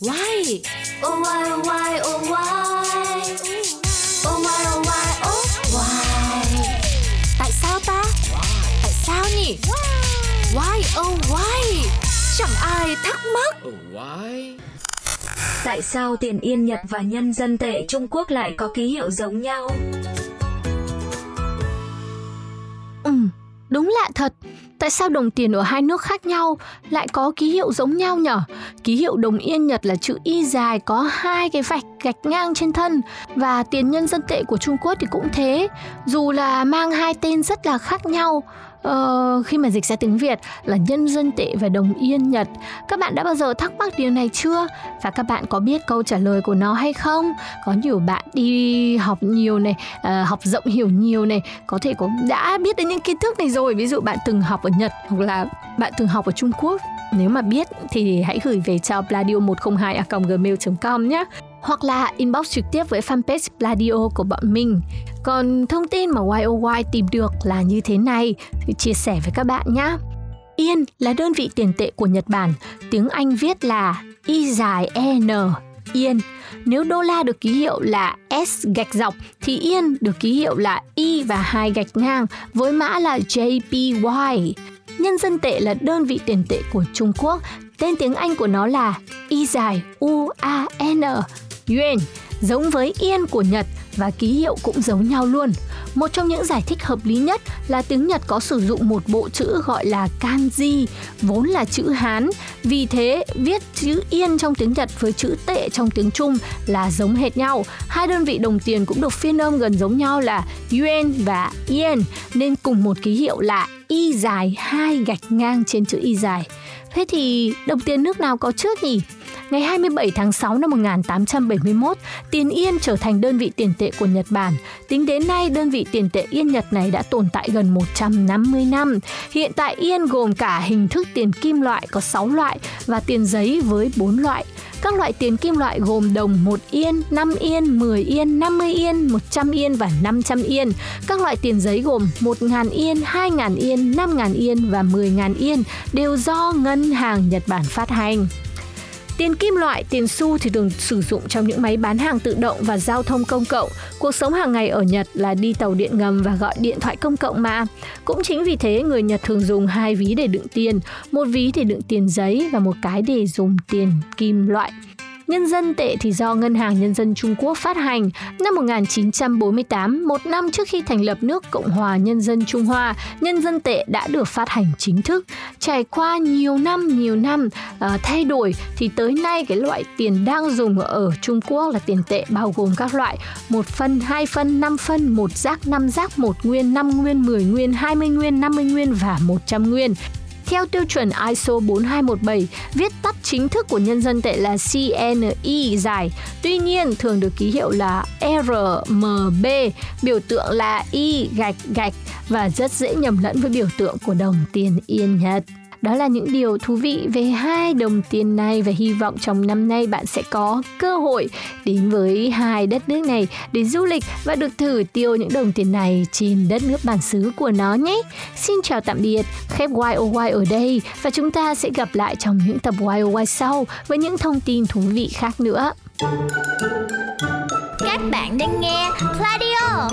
Why? Oh why oh why oh why Oh why oh why oh why Tại sao ta? Tại sao nhỉ? Why oh why? Chẳng ai thắc mắc. Oh, why? Tại sao tiền yên Nhật và nhân dân tệ Trung Quốc lại có ký hiệu giống nhau? Ừ, đúng lạ thật. Tại sao đồng tiền ở hai nước khác nhau lại có ký hiệu giống nhau nhở? Ký hiệu đồng yên Nhật là chữ Y dài có hai cái vạch gạch ngang trên thân và tiền nhân dân tệ của Trung Quốc thì cũng thế. Dù là mang hai tên rất là khác nhau, Ờ, khi mà dịch ra tiếng Việt là nhân dân tệ và đồng yên Nhật. Các bạn đã bao giờ thắc mắc điều này chưa? Và các bạn có biết câu trả lời của nó hay không? Có nhiều bạn đi học nhiều này, uh, học rộng hiểu nhiều này, có thể cũng đã biết đến những kiến thức này rồi. Ví dụ bạn từng học ở Nhật hoặc là bạn từng học ở Trung Quốc. Nếu mà biết thì hãy gửi về cho pladio102 gmail.com nhé hoặc là inbox trực tiếp với fanpage Pladio của bọn mình. Còn thông tin mà YOY tìm được là như thế này thì chia sẻ với các bạn nhé. Yên là đơn vị tiền tệ của Nhật Bản, tiếng Anh viết là Y dài EN, Yên. Nếu đô la được ký hiệu là S gạch dọc thì Yên được ký hiệu là Y và hai gạch ngang với mã là JPY. Nhân dân tệ là đơn vị tiền tệ của Trung Quốc, tên tiếng Anh của nó là Y dài UAN, Yuan, giống với Yên của Nhật và ký hiệu cũng giống nhau luôn. Một trong những giải thích hợp lý nhất là tiếng Nhật có sử dụng một bộ chữ gọi là kanji, vốn là chữ Hán. Vì thế, viết chữ Yên trong tiếng Nhật với chữ tệ trong tiếng Trung là giống hệt nhau. Hai đơn vị đồng tiền cũng được phiên âm gần giống nhau là yuan và yen, nên cùng một ký hiệu là y dài hai gạch ngang trên chữ y dài. Thế thì đồng tiền nước nào có trước nhỉ? Ngày 27 tháng 6 năm 1871, tiền yên trở thành đơn vị tiền tệ của Nhật Bản. Tính đến nay, đơn vị tiền tệ yên Nhật này đã tồn tại gần 150 năm. Hiện tại yên gồm cả hình thức tiền kim loại có 6 loại và tiền giấy với 4 loại. Các loại tiền kim loại gồm đồng 1 yên, 5 yên, 10 yên, 50 yên, 100 yên và 500 yên. Các loại tiền giấy gồm 1.000 yên, 2.000 yên, 5.000 yên và 10.000 yên đều do ngân hàng Nhật Bản phát hành. Tiền kim loại, tiền xu thì thường sử dụng trong những máy bán hàng tự động và giao thông công cộng. Cuộc sống hàng ngày ở Nhật là đi tàu điện ngầm và gọi điện thoại công cộng mà. Cũng chính vì thế người Nhật thường dùng hai ví để đựng tiền, một ví để đựng tiền giấy và một cái để dùng tiền kim loại. Nhân dân tệ thì do Ngân hàng Nhân dân Trung Quốc phát hành năm 1948, một năm trước khi thành lập nước Cộng hòa Nhân dân Trung Hoa, nhân dân tệ đã được phát hành chính thức. Trải qua nhiều năm, nhiều năm uh, thay đổi thì tới nay cái loại tiền đang dùng ở Trung Quốc là tiền tệ bao gồm các loại 1 phân, 2 phân, 5 phân, 1 giác, 5 giác, 1 nguyên, 5 nguyên, 10 nguyên, 20 nguyên, 50 nguyên và 100 nguyên. Theo tiêu chuẩn ISO 4217, viết tắt chính thức của nhân dân tệ là CNI dài. Tuy nhiên, thường được ký hiệu là RMB, biểu tượng là Y gạch gạch và rất dễ nhầm lẫn với biểu tượng của đồng tiền Yên Nhật. Đó là những điều thú vị về hai đồng tiền này và hy vọng trong năm nay bạn sẽ có cơ hội đến với hai đất nước này để du lịch và được thử tiêu những đồng tiền này trên đất nước bản xứ của nó nhé. Xin chào tạm biệt, khép YOY ở đây và chúng ta sẽ gặp lại trong những tập YOY sau với những thông tin thú vị khác nữa. Các bạn đang nghe Pladio